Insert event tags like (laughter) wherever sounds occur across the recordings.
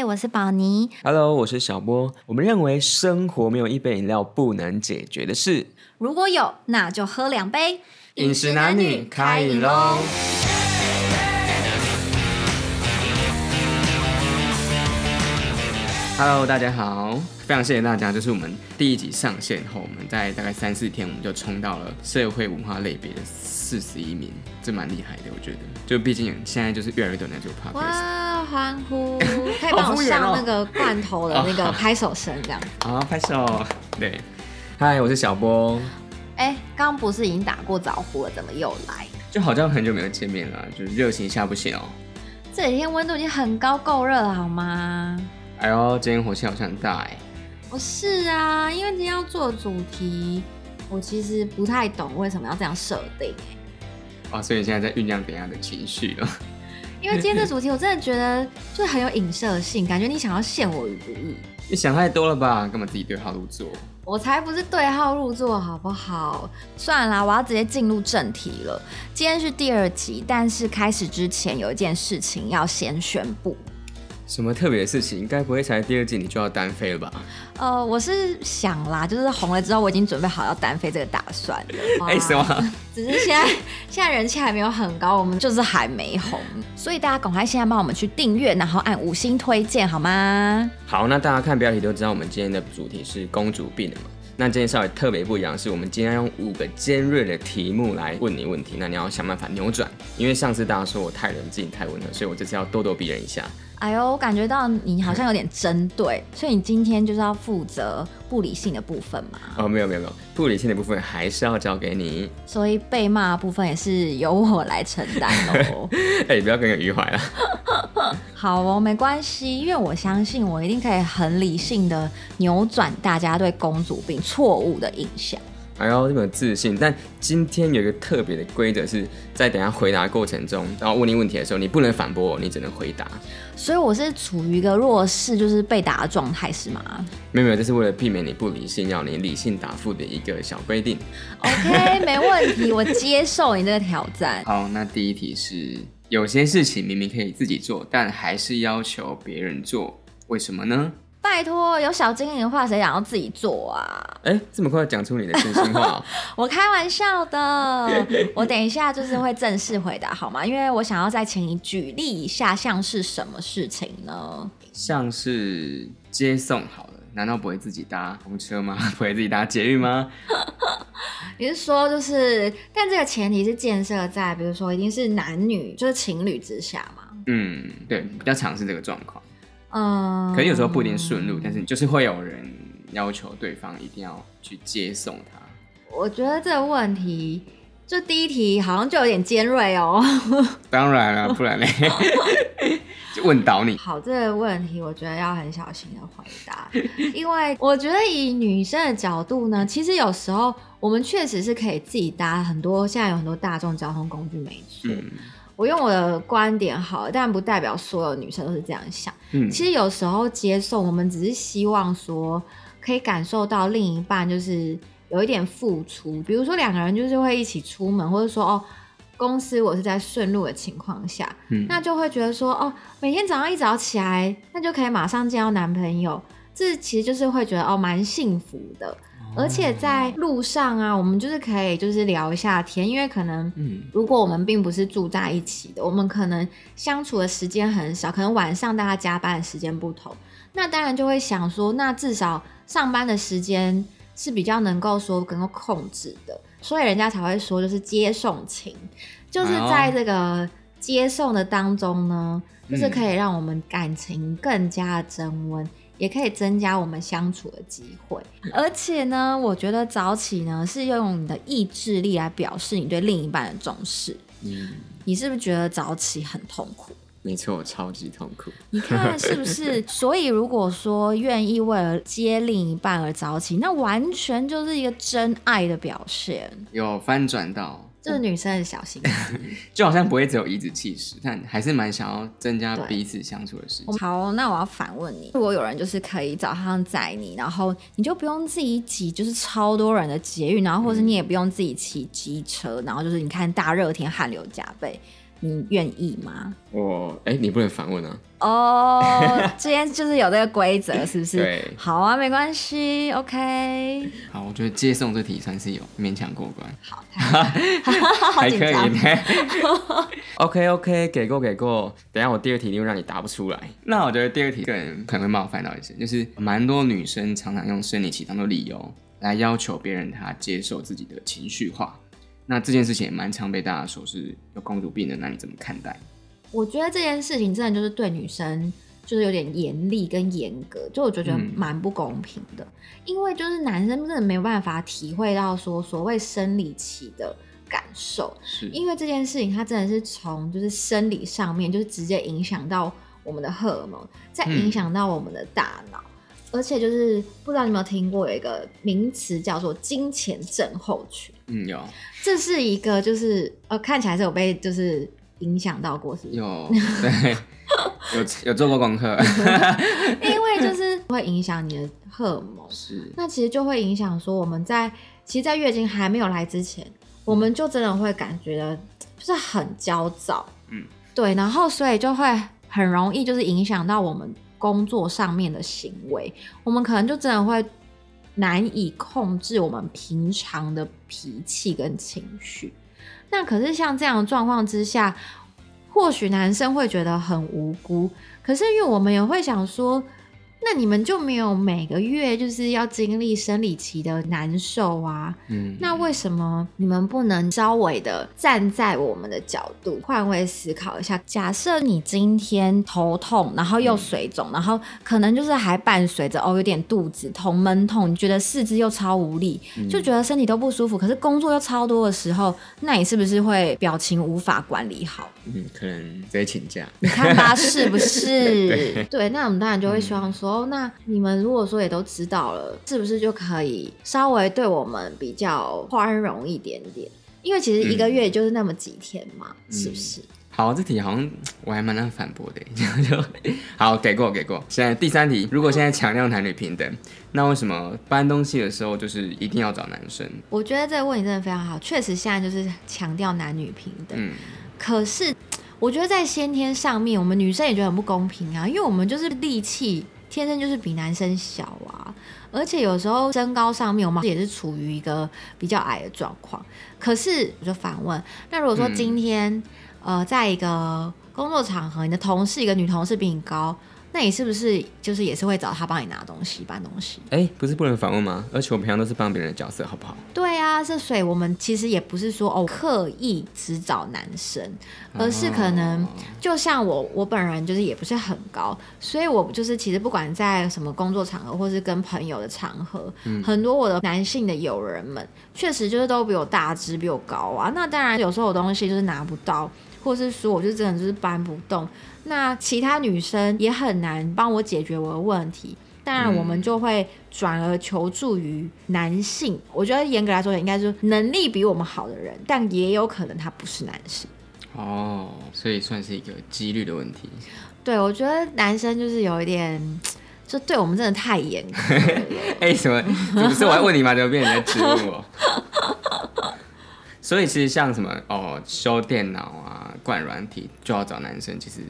嗨，我是宝妮。Hello，我是小波。我们认为生活没有一杯饮料不能解决的事。如果有，那就喝两杯。饮食男女开饮喽！Hello，大家好，非常谢谢大家。就是我们第一集上线后，我们在大概三四天，我们就冲到了社会文化类别的四十一名，这蛮厉害的，我觉得。就毕竟现在就是越来越多人在做 podcast 哇，欢呼！可以帮我上那个罐头的那个拍手声，这样。好，拍手。对，嗨，我是小波。哎，刚刚不是已经打过招呼了，怎么又来？就好像很久没有见面了，就是热情下不行哦。这几天温度已经很高，够热了好吗？哎呦，今天火气好像很大哎。不是啊，因为今天要做的主题，我其实不太懂为什么要这样设定哎。哦，所以你现在在酝酿怎样的情绪了？(laughs) 因为今天这主题我真的觉得就是很有影射性，感觉你想要陷我于不义。你想太多了吧？干嘛自己对号入座？我才不是对号入座，好不好？算了啦，我要直接进入正题了。今天是第二集，但是开始之前有一件事情要先宣布。什么特别的事情？该不会才第二季你就要单飞了吧？呃，我是想啦，就是红了之后，我已经准备好要单飞这个打算了。(laughs) 哎、什么？只是现在 (laughs) 现在人气还没有很高，我们就是还没红，所以大家赶快现在帮我们去订阅，然后按五星推荐好吗？好，那大家看标题都知道，我们今天的主题是公主病了嘛？那今天稍微特别不一样的是，我们今天要用五个尖锐的题目来问你问题，那你要想办法扭转。因为上次大家说我太冷静、太温和，所以我这次要咄咄逼人一下。哎呦，我感觉到你好像有点针对，所以你今天就是要负责不理性的部分嘛。哦，没有没有没有，不理性的部分还是要交给你。所以被骂的部分也是由我来承担哦。(laughs) 哎、不要耿耿于怀了。好哦，没关系，因为我相信我一定可以很理性的扭转大家对公主病错误的印象。哎呦，这么有自信！但今天有一个特别的规则，是在等下回答过程中，然后问你问题的时候，你不能反驳我，你只能回答。所以我是处于一个弱势，就是被打的状态，是吗没有没有，这是为了避免你不理性，要你理性答复的一个小规定。？OK，(laughs) 没问题，我接受你这个挑战。好，那第一题是，有些事情明明可以自己做，但还是要求别人做，为什么呢？拜托，有小精灵的话，谁想要自己做啊？哎，这么快讲出你的真心话哦、(laughs) 我开玩笑的，(laughs) 我等一下就是会正式回答好吗？因为我想要再请你举例一下，像是什么事情呢？像是接送好了，难道不会自己搭公车吗？(laughs) 不会自己搭捷运吗？你是说就是，但这个前提是建设在，比如说一定是男女就是情侣之下嘛？嗯，对，比较常是这个状况。嗯，可能有时候不一定顺路，但是就是会有人要求对方一定要去接送他。我觉得这个问题，就第一题好像就有点尖锐哦。(laughs) (laughs) 当然了，不然嘞，(laughs) 就问倒你。好，这个问题我觉得要很小心的回答，因为我觉得以女生的角度呢，其实有时候我们确实是可以自己搭很多，现在有很多大众交通工具，没错。嗯我用我的观点好了，但不代表所有女生都是这样想。嗯，其实有时候接送，我们只是希望说可以感受到另一半就是有一点付出，比如说两个人就是会一起出门，或者说哦。公司我是在顺路的情况下，嗯那就会觉得说哦，每天早上一早起来，那就可以马上见到男朋友，这其实就是会觉得哦蛮幸福的。而且在路上啊，我们就是可以就是聊一下天，因为可能嗯。如果我们并不是住在一起的，我们可能相处的时间很少，可能晚上大家加班的时间不同，那当然就会想说，那至少上班的时间是比较能够说能够控制的，所以人家才会说就是接送情，就是在这个接送的当中呢，就是可以让我们感情更加的增温。也可以增加我们相处的机会，而且呢，我觉得早起呢是用你的意志力来表示你对另一半的重视。嗯，你是不是觉得早起很痛苦？没错，超级痛苦。你看 (laughs) 是不是？所以如果说愿意为了接另一半而早起，那完全就是一个真爱的表现。有翻转到，这是女生很小心思。(laughs) 就好像不会只有颐指气使，但还是蛮想要增加彼此相处的时间。好，那我要反问你：如果有人就是可以早上载你，然后你就不用自己挤，就是超多人的捷运，然后或是你也不用自己骑机车，然后就是你看大热天汗流浃背，你愿意吗？我哎、你不能反问啊。哦，今天就是有这个规则，是不是？(laughs) 对好啊，没关系，OK。好，我觉得接送这题算是有勉强过关，好，好还可以。(laughs) OK OK，给过给过。等一下我第二题一定会让你答不出来。那我觉得第二题个人可能会冒犯到一些，就是蛮多女生常常用生理期当做理由来要求别人她接受自己的情绪化。那这件事情也蛮常被大家说是有公主病的，那你怎么看待？我觉得这件事情真的就是对女生就是有点严厉跟严格，就我就觉得嗯蛮不公平的，因为就是男生真的没有办法体会到说所谓生理期的感受，是因为这件事情它真的是从就是生理上面就是直接影响到我们的荷尔蒙，再嗯影响到我们的大脑。而且就是不知道你有没有听过有一个名词叫做金钱症候群，嗯有。这是一个就是呃看起来是有被就是影响到过，是不是？有对。(laughs) 有有做过功课，(laughs) 因为就是会影响你的荷尔蒙，是。那其实就会影响说我们在其实，在月经还没有来之前，我们就真的会感觉到就是很焦躁，嗯，对，然后所以就会很容易就是影响到我们工作上面的行为，我们可能就真的会难以控制我们平常的脾气跟情绪。那可是像这样的状况之下，或许男生会觉得很无辜，可是因为我们也会想说，那你们就没有每个月就是要经历生理期的难受啊？嗯那为什么你们不能稍微的站在我们的角度换位思考一下？假设你今天头痛，然后又水肿，然后可能就是还伴随着哦有点肚子痛、闷痛，你觉得四肢又超无力，就觉得身体都不舒服，可是工作又超多的时候，那你是不是会表情无法管理好？嗯可能直接请假，你看吧，是不是？(laughs) 对，那我们当然就会希望说，哦那你们如果说也都知道了，是不是就可以稍微对我们比较宽容一点点？因为其实一个月也就是那么几天嘛，是不是？好，这题好像我还蛮难反驳的，这样就 (laughs) 好给过给过。现在第三题，如果现在强调男女平等，那为什么搬东西的时候就是一定要找男生？我觉得这个问题真的非常好，确实现在就是强调男女平等。嗯，可是我觉得在先天上面，我们女生也觉得很不公平啊，因为我们就是力气天生就是比男生小啊，而且有时候身高上面我们也是处于一个比较矮的状况。可是我就反问，那如果说嗯今天、呃，在一个工作场合，你的同事一个女同事比你高，那你是不是就是也是会找他帮你拿东西、搬东西？哎、不是不能访问吗？而且我平常都是帮别人的角色，好不好？对啊，这所以我们其实也不是说哦刻意只找男生，而是可能哦就像我我本人就是也不是很高，所以我就是其实不管在什么工作场合，或是跟朋友的场合，很多我的男性的友人们确实就是都比我大只，比我高啊。那当然有时候我东西就是拿不到，或是说我就真的就是搬不动，那其他女生也很难帮我解决我的问题。当然，我们就会转而求助于男性。我觉得严格来说，应该是能力比我们好的人，但也有可能他不是男性。哦，所以算是一个几率的问题。对，我觉得男生就是有一点，就对我们真的太严格了。(laughs) 哎、什么？不是我还问你吗？怎么变成你在质问我？所以其实像什么哦，修电脑啊、灌软体就要找男生，其实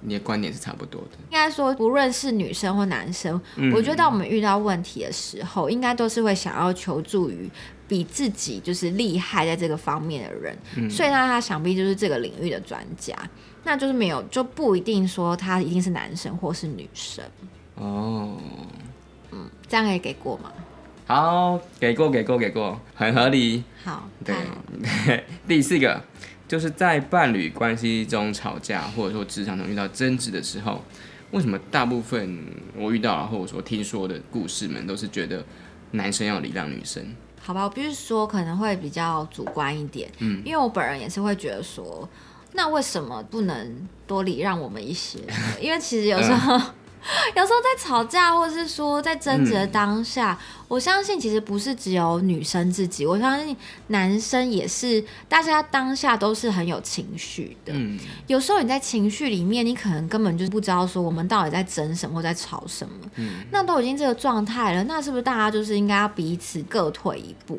你的观点是差不多的。应该说，不论是女生或男生，嗯我觉得当我们遇到问题的时候，应该都是会想要求助于比自己就是厉害在这个方面的人。嗯所以呢，他想必就是这个领域的专家。那就是没有，就不一定说他一定是男生或是女生。哦，嗯这样可以给过吗？好，给过，给过，给过，很合理。好，对 (laughs) 第四个就是在伴侣关系中吵架，或者说职场中遇到争执的时候，为什么大部分我遇到了或者说听说的故事们都是觉得男生要礼让女生？好吧，我必须说可能会比较主观一点，嗯因为我本人也是会觉得说，那为什么不能多礼让我们一些？(laughs) 因为其实有时候。嗯 (laughs) 有时候在吵架，或是说在争执的当下，我相信其实不是只有女生自己，我相信男生也是，大家当下都是很有情绪的。嗯，有时候你在情绪里面，你可能根本就不知道说我们到底在争什么或在吵什么。嗯那都已经这个状态了，那是不是大家就是应该要彼此各退一步？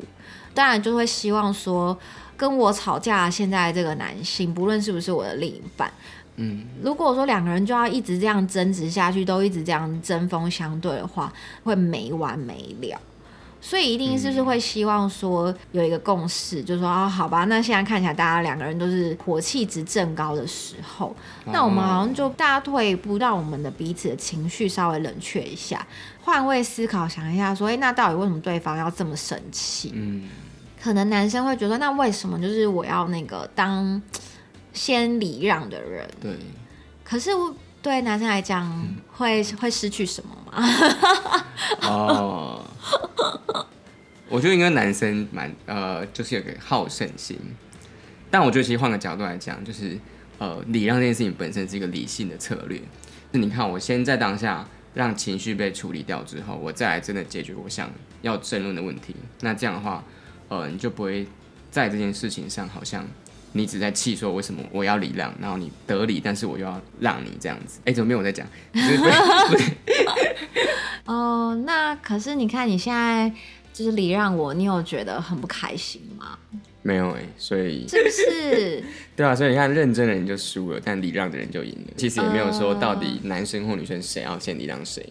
当然就会希望说跟我吵架现在这个男性，不论是不是我的另一半，嗯，如果说两个人就要一直这样争执下去，都一直这样针锋相对的话，会没完没了。所以一定是不是会希望说有一个共识，就是说啊，好吧，那现在看起来大家两个人都是火气值正高的时候，那我们好像就大家退一步，让我们的彼此的情绪稍微冷却一下，换位思考，想一下说，哎、那到底为什么对方要这么生气？嗯，可能男生会觉得，那为什么就是我要那个当先礼让的人？对，可是我对男生来讲，会会失去什么吗？(laughs) 哦，我觉得应该男生蛮呃，就是有个好胜心，但我觉得其实换个角度来讲，就是呃，礼让这件事情本身是一个理性的策略。那你看，我先在当下让情绪被处理掉之后，我再来真的解决我想要争论的问题。那这样的话，呃，你就不会在这件事情上好像。你只在气说为什么我要礼让，然后你得理，但是我又要让你这样子。哎、怎么没有我在讲？(laughs) 哦，那可是你看你现在就是礼让我，你有觉得很不开心吗？没有哎、所以是不是？(laughs) 对啊，所以你看，认真的人就输了，但礼让的人就赢了。其实也没有说到底嗯男生或女生谁要先礼让谁，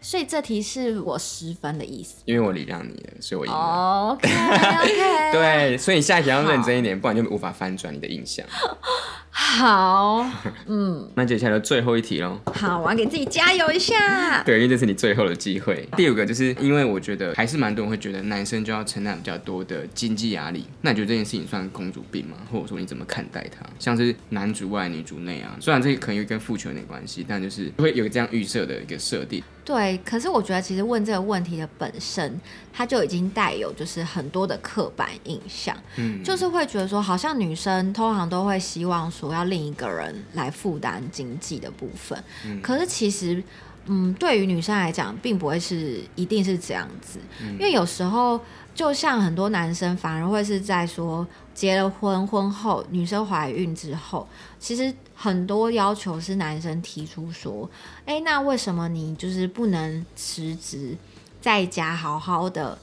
所以这题是我十分的意思。因为我礼让你了，所以我赢了。哦 OK OK，，(laughs) 对，所以你下一题要认真一点，不然就无法翻转你的印象。好，嗯，那接下来就最后一题喽。好，我要给自己加油一下。(laughs) 对，因为这是你最后的机会。第五个就是因为我觉得还是蛮多人会觉得男生就要承担比较多的经济压力。那你觉得这件事情算公主病吗？或者说你怎么看待它？像是男主外女主内啊，虽然这个可能又跟父权有点关系，但就是会有这样预设的一个设定。对，可是我觉得其实问这个问题的本身，它就已经带有就是很多的刻板印象，嗯，就是会觉得说，好像女生通常都会希望说要另一个人来负担经济的部分，嗯可是其实。嗯，对于女生来讲，并不会是一定是这样子，因为有时候就像很多男生反而会是在说结了婚婚后，女生怀孕之后，其实很多要求是男生提出说，哎，那为什么你就是不能辞职，在家好好的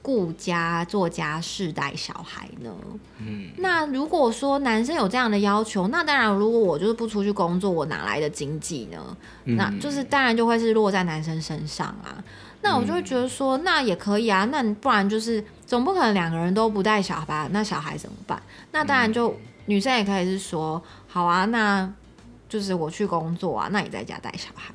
顾家做家事带小孩呢？嗯，那如果说男生有这样的要求，那当然，如果我就是不出去工作，我哪来的经济呢？那就是当然就会是落在男生身上啊。那我就会觉得说，那也可以啊。那不然就是总不可能两个人都不带小孩吧？那小孩怎么办？那当然就、女生也可以是说，好啊，那就是我去工作啊，那你在家带小孩。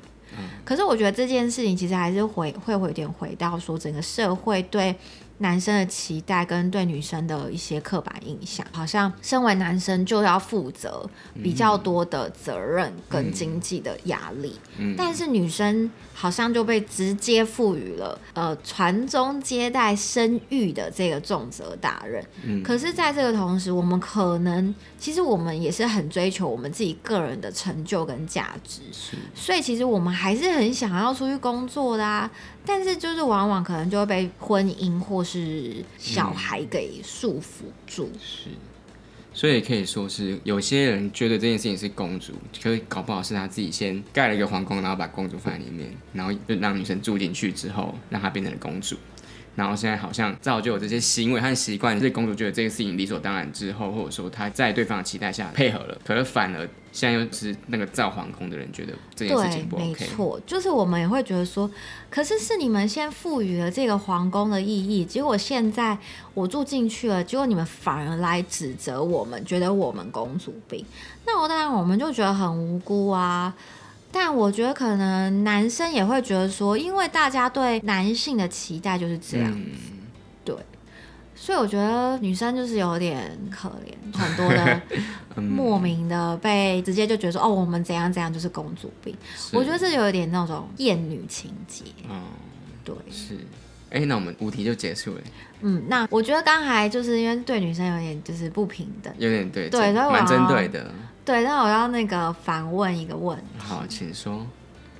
可是我觉得这件事情其实还是回会有点回到说整个社会对男生的期待跟对女生的一些刻板印象，好像身为男生就要负责比较多的责任跟经济的压力，嗯。但是女生好像就被直接赋予了呃传宗接代生育的这个重责大任。嗯可是，在这个同时，我们可能其实我们也是很追求我们自己个人的成就跟价值，是所以其实我们还是很想要出去工作的啊。但是就是往往可能就会被婚姻或是小孩给束缚住。是，所以可以说是有些人觉得这件事情是公主，可是搞不好是他自己先盖了一个皇宫，然后把公主放在里面，然后就让女生住进去之后，让她变成了公主。然后现在好像造就有这些行为和习惯，这公主觉得这个事情理所当然之后，或者说她在对方的期待下配合了，可是反而现在又是那个造皇宫的人觉得这件事情，不 OK。错，就是我们也会觉得说，可是是你们先赋予了这个皇宫的意义，结果现在我住进去了，结果你们反而来指责我们，觉得我们公主病，那我当然我们就觉得很无辜啊。但我觉得可能男生也会觉得说，因为大家对男性的期待就是这样，嗯，对所以我觉得女生就是有点可怜，很多的 (laughs) 嗯。莫名的被直接就觉得说，哦，我们怎样怎样就是公主病。我觉得这有一点那种厌女情节，嗯对，是，哎、那我们五题就结束了，嗯，那我觉得刚才就是因为对女生有点就是不平等，有点对，对蛮所以我要针对的。对，那我要那个反问一个问题，好，请说。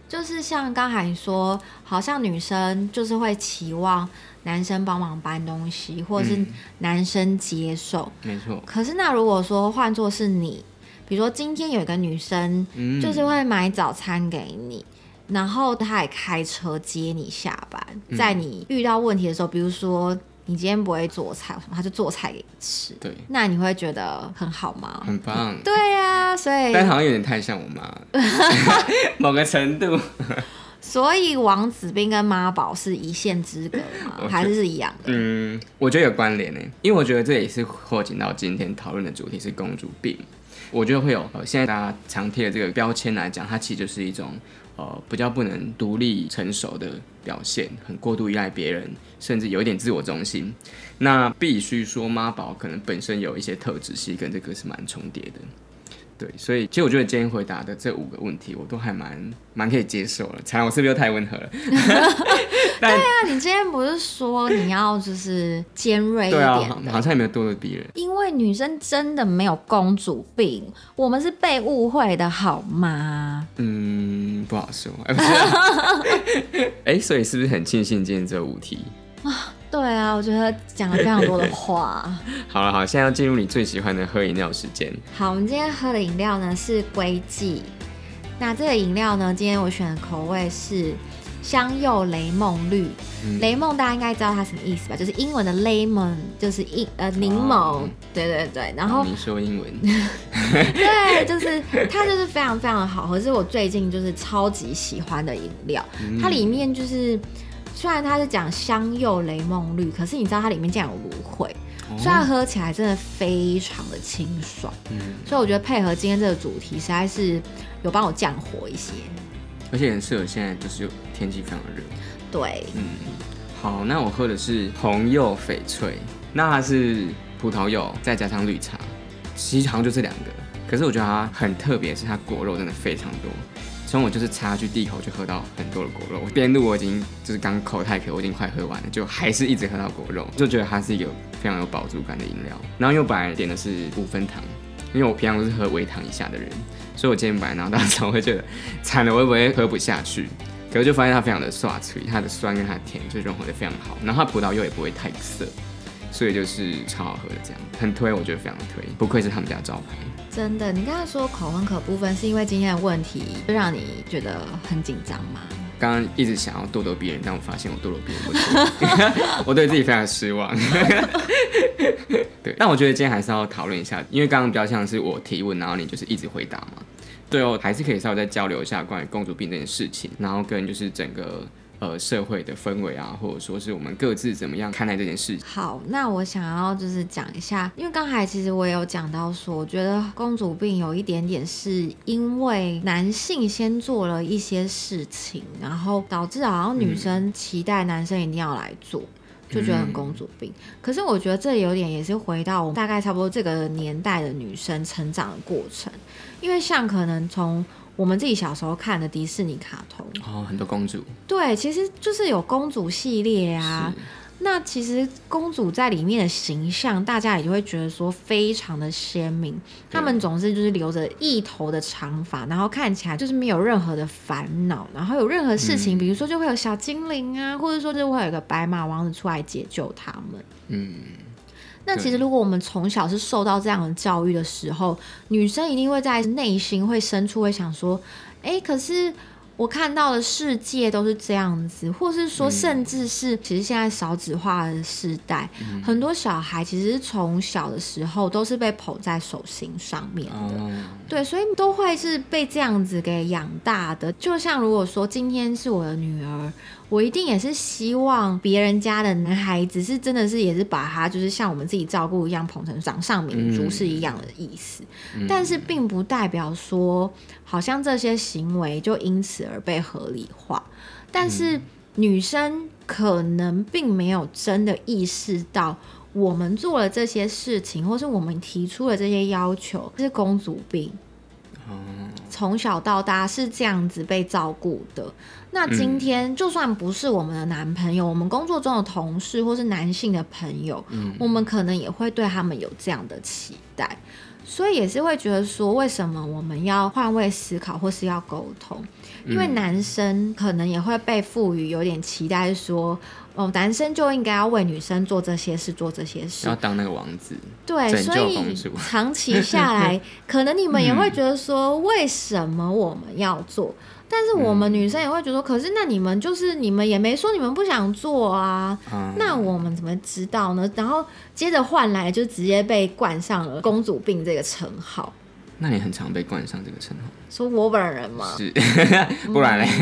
就是像刚才你说，好像女生就是会期望男生帮忙搬东西，或者是嗯。男生接受，没错，可是那如果说换作是你，比如说今天有一个女生嗯，就是会买早餐给你，然后她也开车接你下班，嗯。在你遇到问题的时候，比如说你今天不会做菜什么，他就做菜给你吃，对，那你会觉得很好吗？很棒。对呀、所以但好像有点太像我妈，(laughs) 某个程度。所以王子兵跟妈宝是一线之隔吗？还是是一样的？嗯，我觉得有关联呢，因为我觉得这也是扩展到今天讨论的主题是公主病。我觉得会有呃，现在大家常贴的这个标签来讲，它其实就是一种呃比较不能独立成熟的表现，很过度依赖别人，甚至有一点自我中心。那必须说妈宝可能本身有一些特质是跟这个是蛮重叠的。对，所以其实我觉得今天回答的这五个问题，我都还蛮蛮可以接受了。才我是不是又太温和了？(laughs) 对啊你今天不是说你要就是尖锐一对啊，点的？好好像也没有咄咄逼人。因为女生真的没有公主病，我们是被误会的好吗？嗯，不好说。哎、不是，(laughs) 哎、所以是不是很庆幸今天这五题啊？对啊，我觉得讲了非常多的话。(laughs) 好了，好，现在要进入你最喜欢的喝饮料时间。好，我们今天喝的饮料呢是龟记。那这个饮料呢，今天我选的口味是香柚雷梦绿。嗯雷梦大家应该知道它什么意思吧？就是英文的 lemon，就是一呃柠檬。哦对对对，然后你说英文，(laughs) 对，就是它就是非常非常的好喝，是我最近就是超级喜欢的饮料。嗯它里面就是虽然它是讲香柚雷梦绿，可是你知道它里面竟然有芦荟，虽然喝起来真的非常的清爽。嗯，所以我觉得配合今天这个主题，实在是有帮我降火一些。而且很适合现在就是天气非常热。对，嗯，好，那我喝的是红柚翡翠，那它是葡萄柚再加上绿茶，其实好像就这两个。可是我觉得它很特别，是它果肉真的非常多。从我就是插去第一口就喝到很多的果肉，我边路我已经就是刚口太渴，我已经快喝完了，就还是一直喝到果肉，就觉得它是一个非常有饱足感的饮料。然后因为我本来点的是五分糖，因为我平常都是喝微糖以下的人，所以我今天本来拿到时候会觉得惨了，我会不会喝不下去？可是就发现它非常的刷脆，它的酸跟它的甜就融合的非常好，然后它葡萄柚也不会太涩，所以就是超好喝的这样，很推，我觉得非常推，不愧是他们家招牌。真的，你刚才说口红可部分，是因为今天的问题就让你觉得很紧张吗？刚刚一直想要咄咄逼人，但我发现我咄咄逼人不行，(laughs) 我对自己非常失望。(laughs) 对，但我觉得今天还是要讨论一下，因为刚刚比较像是我提问，然后你就是一直回答嘛。对哦，还是可以稍微再交流一下关于公主病这件事情，然后跟就是整个呃社会的氛围啊，或者说是我们各自怎么样看待这件事情。好，那我想要就是讲一下，因为刚才其实我也有讲到说，我觉得公主病有一点点是因为男性先做了一些事情，然后导致好像女生期待男生一定要来做。就觉得很公主病，可是我觉得这有点也是回到我们大概差不多这个年代的女生成长的过程，因为像可能从我们自己小时候看的迪士尼卡通，哦，很多公主。对，其实就是有公主系列啊，那其实公主在里面的形象，大家也就会觉得说非常的鲜明。她们总是就是留着一头的长发，然后看起来就是没有任何的烦恼，然后有任何事情，比如说就会有小精灵啊，或者说就会有一个白马王子出来解救他们。嗯，那其实，如果我们从小是受到这样的教育的时候，女生一定会在内心会深处会想说：，哎，可是我看到的世界都是这样子，或是说，甚至是其实现在少子化的时代，很多小孩其实从小的时候都是被捧在手心上面的。哦，对，所以都会是被这样子给养大的。就像如果说今天是我的女儿，我一定也是希望别人家的男孩子是真的是也是把他就是像我们自己照顾一样捧成掌上明珠嗯是一样的意思。但是并不代表说好像这些行为就因此而被合理化。但是女生可能并没有真的意识到。我们做了这些事情，或是我们提出了这些要求，是公主病。从小到大是这样子被照顾的。那今天就算不是我们的男朋友，我们工作中的同事或是男性的朋友，我们可能也会对他们有这样的期待，所以也是会觉得说，为什么我们要换位思考或是要沟通？因为男生可能也会被赋予有点期待，说哦，男生就应该要为女生做这些事，做这些事要。当那个王子，对，所以长期下来，(laughs) 可能你们也会觉得说，为什么我们要做？但是我们女生也会觉得，可是那你们就是你们也没说你们不想做啊，嗯那我们怎么知道呢？然后接着换来就直接被冠上了公主病这个称号，那你很常被冠上这个称号，说我本人吗，是，(laughs) 不然嘞？(laughs)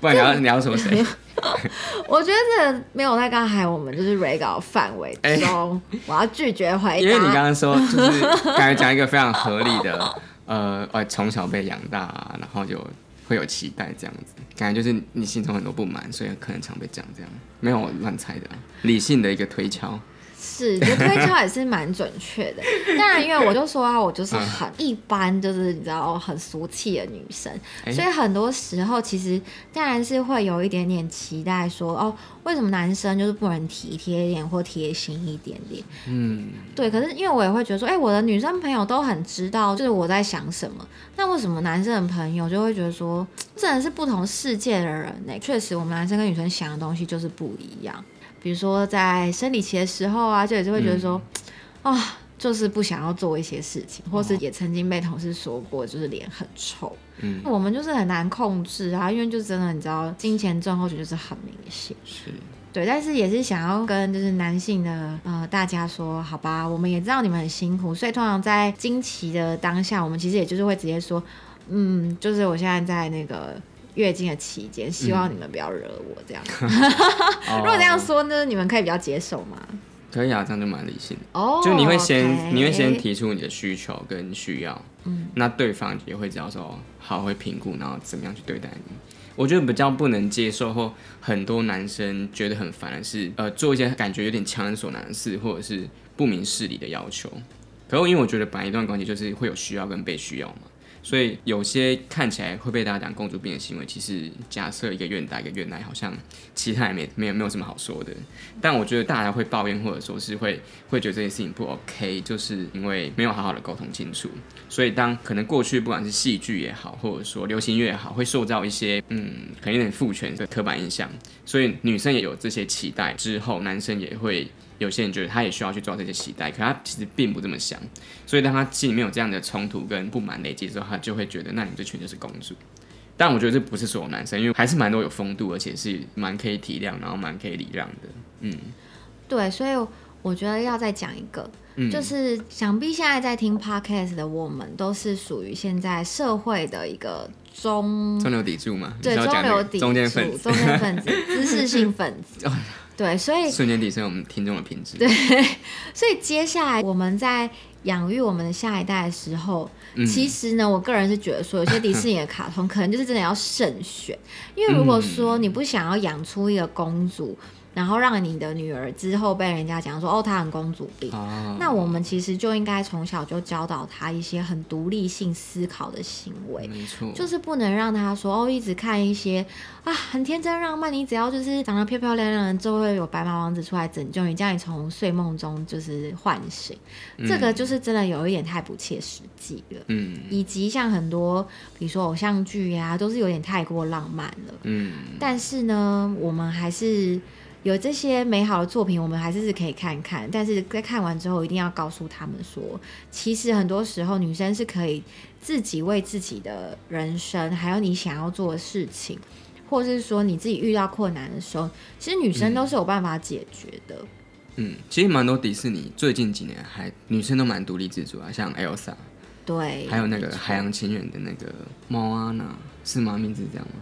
不然你要你要说谁？(laughs) 我觉得这没有在刚才我们就是 re 稿范围中，我要拒绝回答。哎因为你刚刚说就是刚才讲一个非常合理的，呃呃，从小被养大、然后就会有期待这样子，感觉就是你心中很多不满，所以可能常被讲这样，没有乱猜的，理性的一个推敲。是，就推敲也是蛮准确的。(laughs) 当然，因为我就说啊，我就是很一般，就是你知道很俗气的女生，哎所以很多时候其实当然是会有一点点期待说，哦，为什么男生就是不能体贴一点或贴心一点点？嗯，对，可是因为我也会觉得说，哎、我的女生朋友都很知道，就是我在想什么。那为什么男生的朋友就会觉得说，(tsk) 真的是不同世界的人呢？确实，我们男生跟女生想的东西就是不一样。比如说在生理期的时候啊，就也是会觉得说，(tsk) 啊、就是不想要做一些事情，或是也曾经被同事说过，就是脸很臭。嗯，我们就是很难控制啊，因为就真的你知道，金钱症候群就是很明显。是，对，但是也是想要跟就是男性的呃大家说，好吧，我们也知道你们很辛苦，所以通常在经期的当下，我们其实也就是会直接说，嗯，就是我现在在那个月经的期间，希望你们不要惹我这样。如 (laughs) 如果这样说呢，你们可以比较接受吗？可以啊，这样就蛮理性的。哦，就你会先你会先提出你的需求跟需要，嗯，那对方也会知道说好会评估，然后怎么样去对待你。我觉得比较不能接受或很多男生觉得很烦的是，呃，做一些感觉有点强人所难的事，或者是不明事理的要求。可是因为我觉得本来一段关系就是会有需要跟被需要嘛，所以有些看起来会被大家讲公主病的行为，其实假设一个愿打一个愿挨，好像其他也没没有没有什么好说的。但我觉得大家会抱怨或者说是会会觉得这件事情不 OK，就是因为没有好好的沟通清楚。所以当可能过去不管是戏剧也好，或者说流行乐也好，会塑造一些嗯可能有点父权的刻板印象，所以女生也有这些期待，之后男生也会。有些人觉得他也需要去做这些期待，可他其实并不这么想，所以当他心里面有这样的冲突跟不满累积之后，他就会觉得，那你们这群就是公主。但我觉得这不是所有男生，因为还是蛮多有风度，而且是蛮可以体谅，然后蛮可以礼让的。嗯，对，所以我觉得要再讲一个，嗯就是想必现在在听 podcast 的我们，都是属于现在社会的一个中中流砥柱嘛，对中流砥中间分子，柱中间分子、知识性分子。(laughs) 对，所以瞬间提升我们听众的品质。对 (laughs) 所以接下来我们在养育我们的下一代的时候，嗯。其实呢，我个人是觉得说，有些迪士尼的卡通可能就是真的要慎选，因为如果说你不想要养出一个公主，然后让你的女儿之后被人家讲说哦她很公主病，哦，那我们其实就应该从小就教导她一些很独立性思考的行为。没错，就是不能让她说哦，一直看一些啊很天真浪漫，你只要就是长得漂漂亮亮的，就会有白马王子出来拯救你，这样你从睡梦中就是唤醒。这个就是真的有一点太不切实际了。嗯以及像很多，比如说偶像剧呀、都是有点太过浪漫了。嗯，但是呢，我们还是有这些美好的作品，我们还是是可以看看。但是在看完之后，一定要告诉他们说，其实很多时候女生是可以自己为自己的人生，还有你想要做的事情，或者是说你自己遇到困难的时候，其实女生都是有办法解决的。嗯，其实蛮多迪士尼最近几年还女生都蛮独立自主啊，像 Elsa，对，还有那个海洋情缘的那个猫安娜，是吗？名字是这样吗？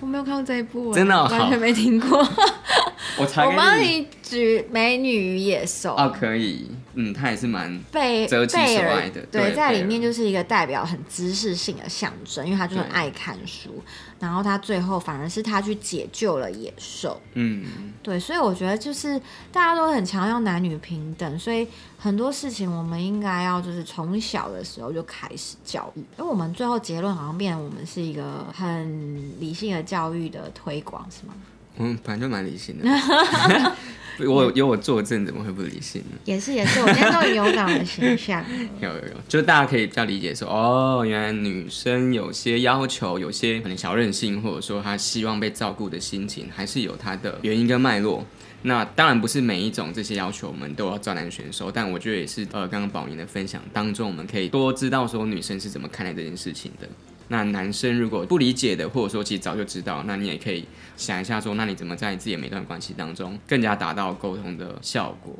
我没有看过这一部欸，真的哦完全没听过。(laughs) 我帮给你。举《美女与野兽》哦，可以，嗯，他也是蛮贝择己贝尔所爱的。对对，在里面就是一个代表很知识性的象征，因为他就很对。爱看书，然后他最后反而是他去解救了野兽，嗯，对，所以我觉得就是大家都很强调男女平等，所以很多事情我们应该要就是从小的时候就开始教育，因为我们最后结论好像变成我们是一个很理性的教育的推广，是吗？我们本来就蛮理性的。(laughs) (laughs) 我有我作证，怎么会不理性呢？也是也是，我今天终于有长了形象。(laughs) 有有有，就大家可以比较理解说，哦，原来女生有些要求，有些可能小任性，或者说她希望被照顾的心情，还是有她的原因跟脉络。那当然不是每一种这些要求我们都要照单全收，但我觉得也是呃，刚刚宝宁的分享当中，我们可以多知道说女生是怎么看待这件事情的。那男生如果不理解的，或者说其实早就知道，那你也可以想一下说，那你怎么在自己的每段关系当中更加达到沟通的效果，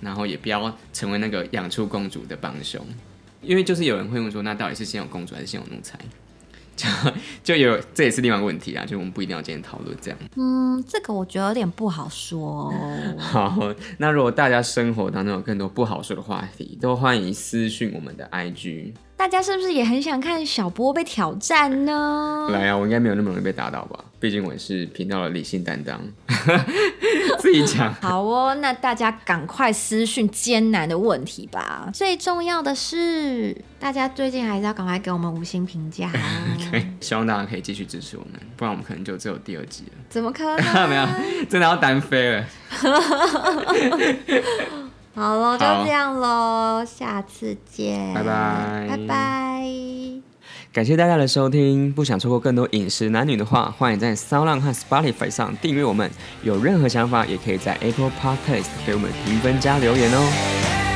然后也不要成为那个养出公主的帮凶，因为就是有人会问说，那到底是先有公主还是先有奴才？就 (laughs) 就有这也是另外一个问题啊，就我们不一定要今天讨论这样。嗯，这个我觉得有点不好说。(laughs) 好，那如果大家生活当中有更多不好说的话题，都欢迎私讯我们的 IG。大家是不是也很想看小波被挑战呢？来啊，我应该没有那么容易被打倒吧？毕竟我是频道的理性担当。(laughs) 自己讲。好哦，那大家赶快私讯艰难的问题吧。最重要的是，大家最近还是要赶快给我们五星评价哦。(laughs) 对，希望大家可以继续支持我们，不然我们可能就只有第二集了。怎么可能？(laughs) 没有，真的要单飞了。好了，就这样喽，下次见，拜拜，拜拜。感谢大家的收听，不想错过更多饮食男女的话，欢迎在 Sound 和 Spotify 上订阅我们。有任何想法，也可以在 Apple Podcast 给我们评分加留言哦。